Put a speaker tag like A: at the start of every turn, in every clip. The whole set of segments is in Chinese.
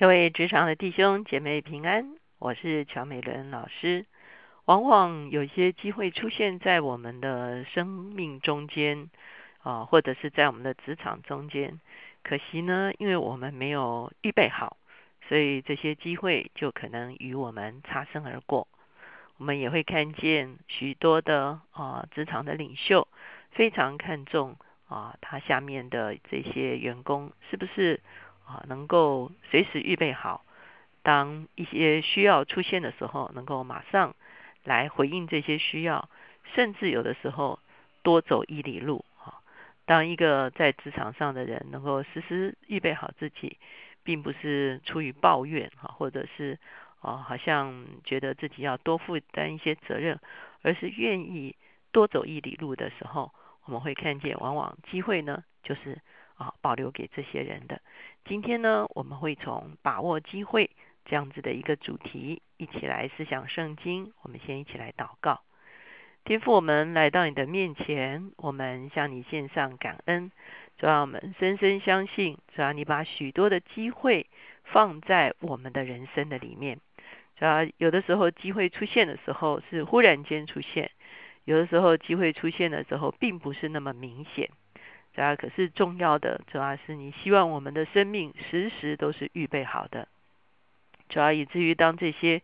A: 各位职场的弟兄姐妹平安，我是乔美伦老师。往往有些机会出现在我们的生命中间啊，或者是在我们的职场中间。可惜呢，因为我们没有预备好，所以这些机会就可能与我们擦身而过。我们也会看见许多的啊职场的领袖非常看重啊他下面的这些员工是不是。啊，能够随时预备好，当一些需要出现的时候，能够马上来回应这些需要，甚至有的时候多走一里路啊。当一个在职场上的人能够时时预备好自己，并不是出于抱怨哈，或者是啊，好像觉得自己要多负担一些责任，而是愿意多走一里路的时候，我们会看见，往往机会呢，就是啊，保留给这些人的。今天呢，我们会从把握机会这样子的一个主题，一起来思想圣经。我们先一起来祷告，天父，我们来到你的面前，我们向你献上感恩。主要我们深深相信，主要你把许多的机会放在我们的人生的里面。主要有的时候机会出现的时候是忽然间出现，有的时候机会出现的时候并不是那么明显。主要可是重要的，主要是你希望我们的生命时时都是预备好的。主要以至于当这些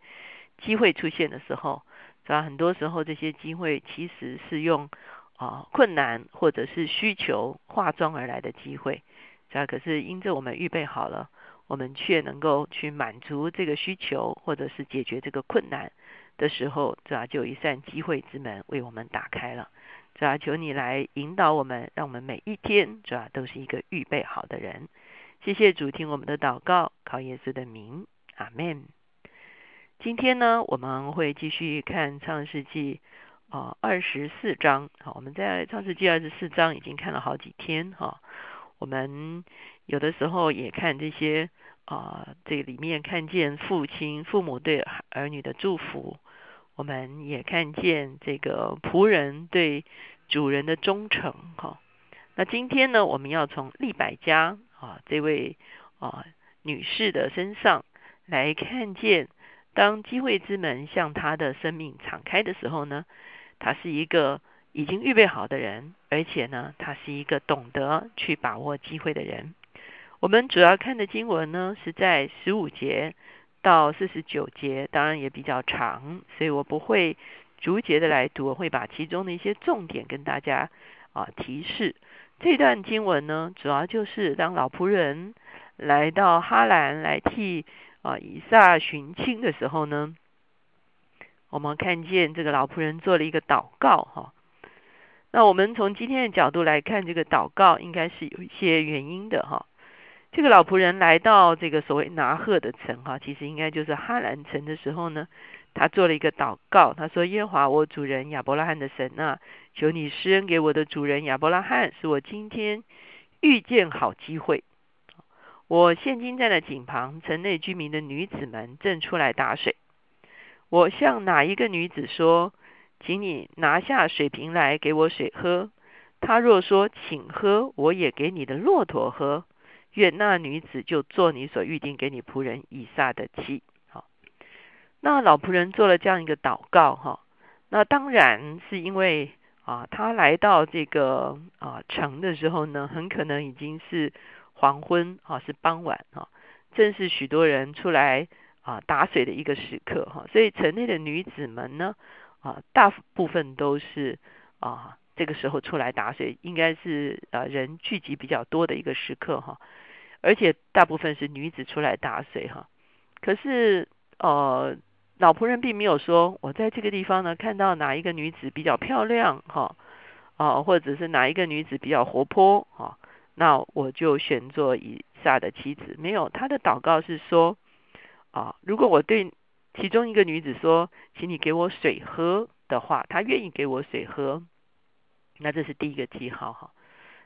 A: 机会出现的时候，主要很多时候这些机会其实是用啊困难或者是需求化妆而来的机会。主要可是因着我们预备好了，我们却能够去满足这个需求或者是解决这个困难的时候，主要就有一扇机会之门为我们打开了。主要求你来引导我们，让我们每一天主要都是一个预备好的人。谢谢主听我们的祷告，靠耶稣的名，阿门。今天呢，我们会继续看创世纪啊二十四章。好，我们在创世纪二十四章已经看了好几天哈。我们有的时候也看这些啊，这里面看见父亲、父母对儿女的祝福。我们也看见这个仆人对主人的忠诚，哈。那今天呢，我们要从利百家啊这位啊女士的身上来看见，当机会之门向她的生命敞开的时候呢，她是一个已经预备好的人，而且呢，她是一个懂得去把握机会的人。我们主要看的经文呢，是在十五节。到四十九节，当然也比较长，所以我不会逐节的来读，我会把其中的一些重点跟大家啊提示。这段经文呢，主要就是当老仆人来到哈兰来替啊以撒寻亲的时候呢，我们看见这个老仆人做了一个祷告哈。那我们从今天的角度来看，这个祷告应该是有一些原因的哈。这个老仆人来到这个所谓拿鹤的城哈，其实应该就是哈兰城的时候呢，他做了一个祷告，他说：“耶华我主人亚伯拉罕的神啊，求你施恩给我的主人亚伯拉罕，使我今天遇见好机会。我现今站在井旁，城内居民的女子们正出来打水。我向哪一个女子说，请你拿下水瓶来给我水喝？她若说请喝，我也给你的骆驼喝。”愿那女子就做你所预定给你仆人以撒的妻。好，那老仆人做了这样一个祷告哈。那当然是因为啊，他来到这个啊城的时候呢，很可能已经是黄昏啊，是傍晚啊，正是许多人出来啊打水的一个时刻哈。所以城内的女子们呢啊，大部分都是啊这个时候出来打水，应该是啊人聚集比较多的一个时刻哈。而且大部分是女子出来打水哈，可是呃老仆人并没有说，我在这个地方呢看到哪一个女子比较漂亮哈啊，或者是哪一个女子比较活泼哈，那我就选做以撒的妻子。没有，他的祷告是说啊，如果我对其中一个女子说，请你给我水喝的话，她愿意给我水喝，那这是第一个记号哈。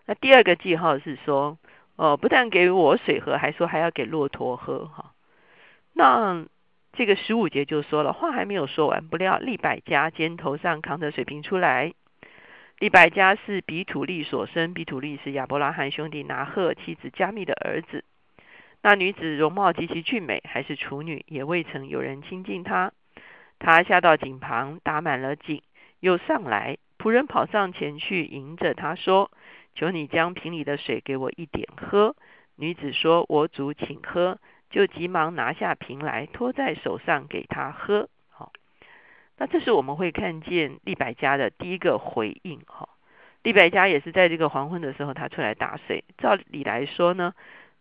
A: 那第二个记号是说。哦，不但给我水喝，还说还要给骆驼喝哈。那这个十五节就说了，话还没有说完，不料利百加肩头上扛着水瓶出来。利百加是比土利所生，比土利是亚伯拉罕兄弟拿赫妻子加密的儿子。那女子容貌极其俊美，还是处女，也未曾有人亲近她。她下到井旁，打满了井，又上来。仆人跑上前去迎着她说：“求你将瓶里的水给我一点喝。”女子说：“我主，请喝。”就急忙拿下瓶来，托在手上给他喝。好，那这是我们会看见利百家的第一个回应。哈，利百家也是在这个黄昏的时候，他出来打水。照理来说呢，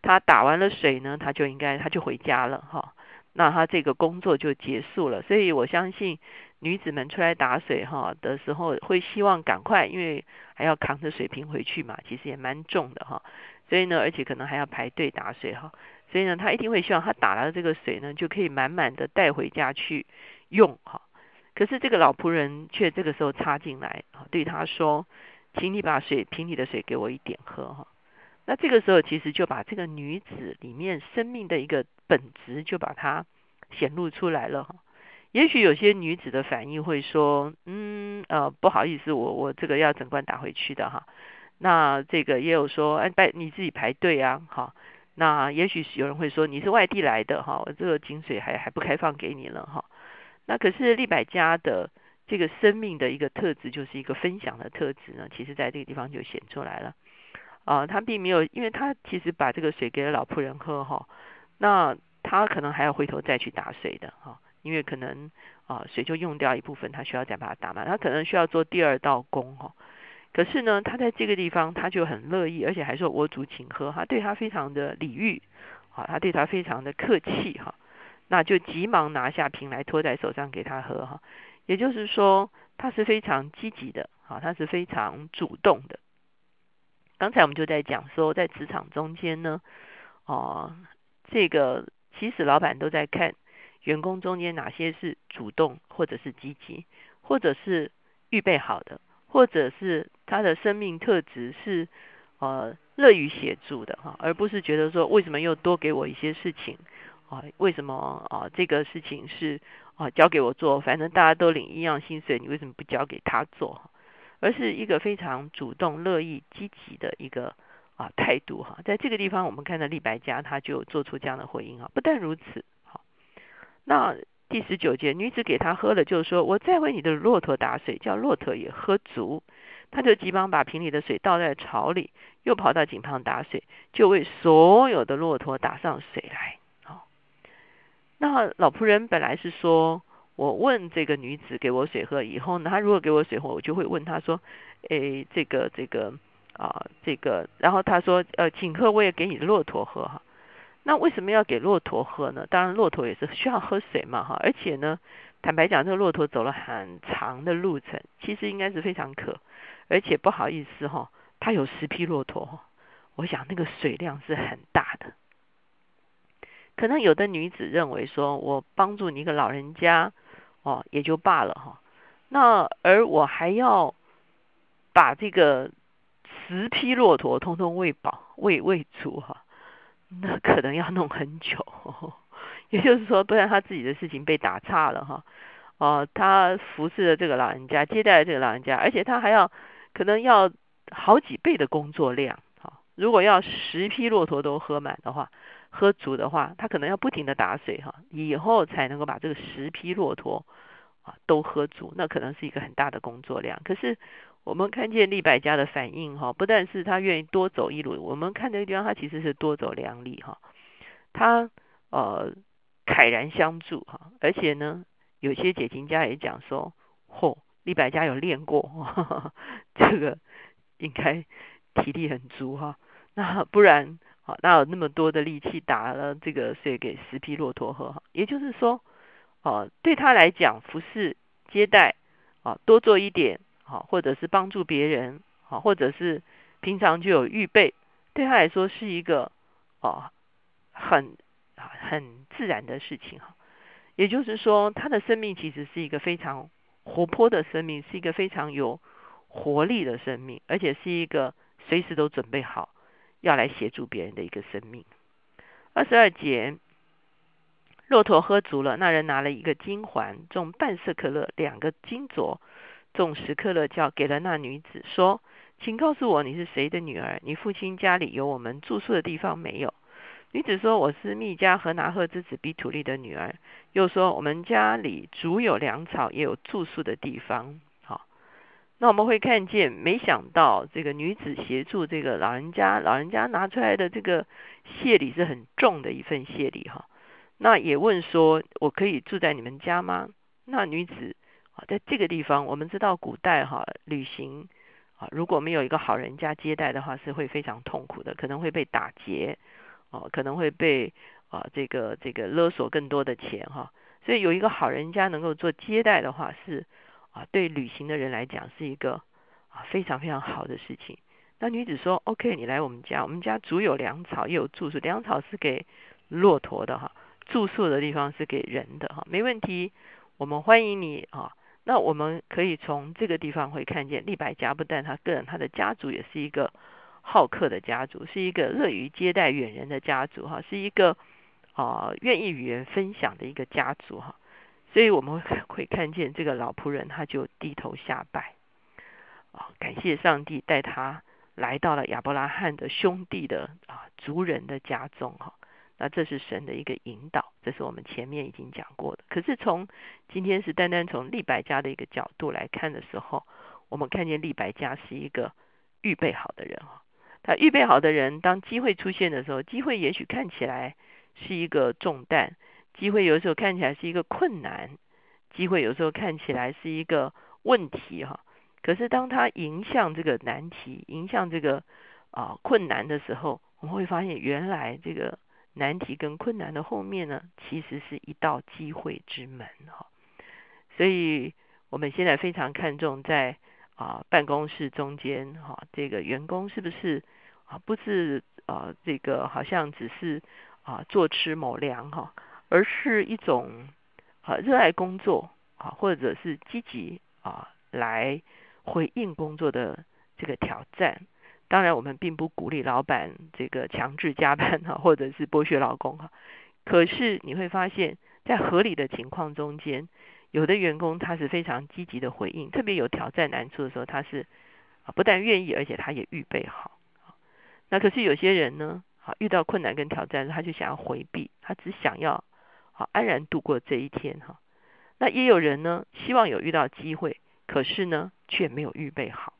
A: 他打完了水呢，他就应该他就回家了。哈，那他这个工作就结束了。所以我相信。女子们出来打水哈的时候，会希望赶快，因为还要扛着水瓶回去嘛，其实也蛮重的哈。所以呢，而且可能还要排队打水哈。所以呢，他一定会希望他打了这个水呢，就可以满满的带回家去用哈。可是这个老仆人却这个时候插进来，对他说：“请你把水瓶里的水给我一点喝哈。”那这个时候其实就把这个女子里面生命的一个本质就把它显露出来了哈。也许有些女子的反应会说：“嗯，呃，不好意思，我我这个要整罐打回去的哈。”那这个也有说：“哎，拜你自己排队啊，哈。”那也许有人会说：“你是外地来的哈，我这个井水还还不开放给你了哈。”那可是利百家的这个生命的一个特质，就是一个分享的特质呢。其实在这个地方就显出来了啊，他并没有，因为他其实把这个水给了老仆人喝哈，那他可能还要回头再去打水的哈。因为可能啊水就用掉一部分，他需要再把它打满，他可能需要做第二道工哈。可是呢，他在这个地方他就很乐意，而且还说我主请喝，他对他非常的礼遇，好，他对他非常的客气哈。那就急忙拿下瓶来托在手上给他喝哈。也就是说，他是非常积极的，好，他是非常主动的。刚才我们就在讲说，在职场中间呢，哦，这个其实老板都在看。员工中间哪些是主动或者是积极，或者是预备好的，或者是他的生命特质是呃乐于协助的哈，而不是觉得说为什么又多给我一些事情啊？为什么啊这个事情是啊交给我做？反正大家都领一样薪水，你为什么不交给他做？而是一个非常主动、乐意、积极的一个啊态度哈。在这个地方，我们看到李白家他就做出这样的回应啊。不但如此。那第十九节，女子给他喝了，就是说：“我再为你的骆驼打水，叫骆驼也喝足。”他就急忙把瓶里的水倒在槽里，又跑到井旁打水，就为所有的骆驼打上水来。好，那老仆人本来是说：“我问这个女子给我水喝以后呢，他如果给我水喝，我就会问他说：‘诶，这个这个啊，这个。’然后他说：‘呃，请喝，我也给你的骆驼喝哈。’”那为什么要给骆驼喝呢？当然，骆驼也是需要喝水嘛，哈。而且呢，坦白讲，这个骆驼走了很长的路程，其实应该是非常渴。而且不好意思哈，它有十匹骆驼，我想那个水量是很大的。可能有的女子认为说，我帮助你一个老人家哦，也就罢了哈。那而我还要把这个十匹骆驼通通喂饱、喂喂足哈。那可能要弄很久，也就是说，不然他自己的事情被打岔了哈。哦，他服侍了这个老人家，接待了这个老人家，而且他还要可能要好几倍的工作量。哈，如果要十匹骆驼都喝满的话，喝足的话，他可能要不停的打水哈，以后才能够把这个十匹骆驼啊都喝足，那可能是一个很大的工作量。可是。我们看见利百家的反应哈，不但是他愿意多走一路，我们看这个地方他其实是多走两里哈，他呃慨然相助哈，而且呢，有些解经家也讲说，嚯，利百家有练过，这个应该体力很足哈，那不然好，哪有那么多的力气打了这个水给十匹骆驼喝哈？也就是说，哦，对他来讲，服侍接待啊，多做一点。好，或者是帮助别人，好，或者是平常就有预备，对他来说是一个哦很很自然的事情哈。也就是说，他的生命其实是一个非常活泼的生命，是一个非常有活力的生命，而且是一个随时都准备好要来协助别人的一个生命。二十二节，骆驼喝足了，那人拿了一个金环，重半色可乐，两个金镯。众十克勒教给了那女子说：“请告诉我你是谁的女儿？你父亲家里有我们住宿的地方没有？”女子说：“我是密加和拿赫之子比土利的女儿。”又说：“我们家里足有粮草，也有住宿的地方。”好，那我们会看见，没想到这个女子协助这个老人家，老人家拿出来的这个谢礼是很重的一份谢礼哈。那也问说：“我可以住在你们家吗？”那女子在这个地方，我们知道古代哈旅行啊，如果没有一个好人家接待的话，是会非常痛苦的，可能会被打劫。哦，可能会被啊这个这个勒索更多的钱哈，所以有一个好人家能够做接待的话，是啊对旅行的人来讲是一个啊非常非常好的事情。那女子说：“OK，你来我们家，我们家足有粮草，也有住宿。粮草是给骆驼的哈，住宿的地方是给人的哈，没问题，我们欢迎你啊。那我们可以从这个地方会看见利百加不但他个人，他的家族也是一个。”好客的家族是一个乐于接待远人的家族哈，是一个啊愿意与人分享的一个家族哈，所以我们会看见这个老仆人他就低头下拜啊，感谢上帝带他来到了亚伯拉罕的兄弟的啊族人的家中哈，那这是神的一个引导，这是我们前面已经讲过的。可是从今天是单单从利百家的一个角度来看的时候，我们看见利百家是一个预备好的人哈。他预备好的人，当机会出现的时候，机会也许看起来是一个重担，机会有时候看起来是一个困难，机会有时候看起来是一个问题哈。可是当他迎向这个难题，迎向这个啊困难的时候，我们会发现，原来这个难题跟困难的后面呢，其实是一道机会之门哈。所以我们现在非常看重在。啊，办公室中间哈，这个员工是不是啊？不是啊，这个好像只是啊坐吃某粮哈，而是一种啊热爱工作啊，或者是积极啊来回应工作的这个挑战。当然，我们并不鼓励老板这个强制加班哈，或者是剥削劳工哈。可是你会发现在合理的情况中间。有的员工他是非常积极的回应，特别有挑战难处的时候，他是啊不但愿意，而且他也预备好。那可是有些人呢，啊遇到困难跟挑战，他就想要回避，他只想要好安然度过这一天哈。那也有人呢，希望有遇到机会，可是呢却没有预备好。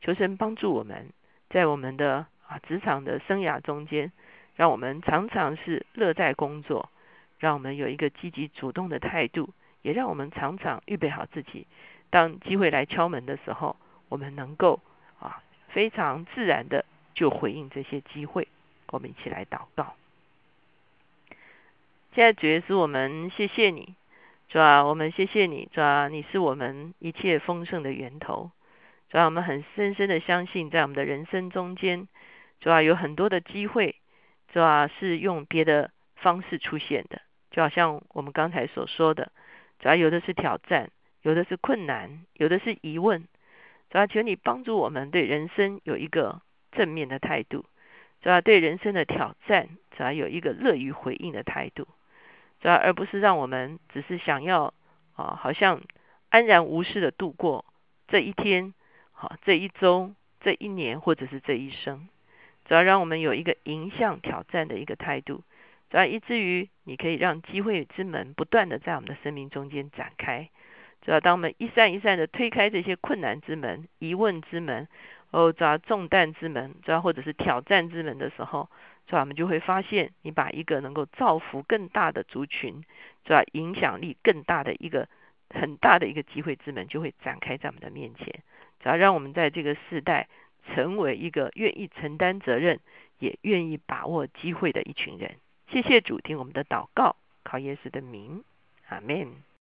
A: 求神帮助我们在我们的啊职场的生涯中间，让我们常常是乐在工作，让我们有一个积极主动的态度。也让我们常常预备好自己，当机会来敲门的时候，我们能够啊非常自然的就回应这些机会。我们一起来祷告。现在主耶稣，我们谢谢你，主啊，我们谢谢你，主啊，你是我们一切丰盛的源头。让，我们很深深的相信，在我们的人生中间，主要，有很多的机会，主要，是用别的方式出现的，就好像我们刚才所说的。主要有的是挑战，有的是困难，有的是疑问。主要求你帮助我们对人生有一个正面的态度，主要对人生的挑战，主要有一个乐于回应的态度。主要而不是让我们只是想要啊，好像安然无事的度过这一天，好这一周、这一年或者是这一生。主要让我们有一个迎向挑战的一个态度。主要以至于你可以让机会之门不断的在我们的生命中间展开。主要当我们一扇一扇的推开这些困难之门、疑问之门、哦，主要重担之门，主要或者是挑战之门的时候，主要我们就会发现，你把一个能够造福更大的族群，主要影响力更大的一个很大的一个机会之门就会展开在我们的面前。只要让我们在这个世代成为一个愿意承担责任、也愿意把握机会的一群人。谢谢主听我们的祷告，靠耶稣的名，阿门。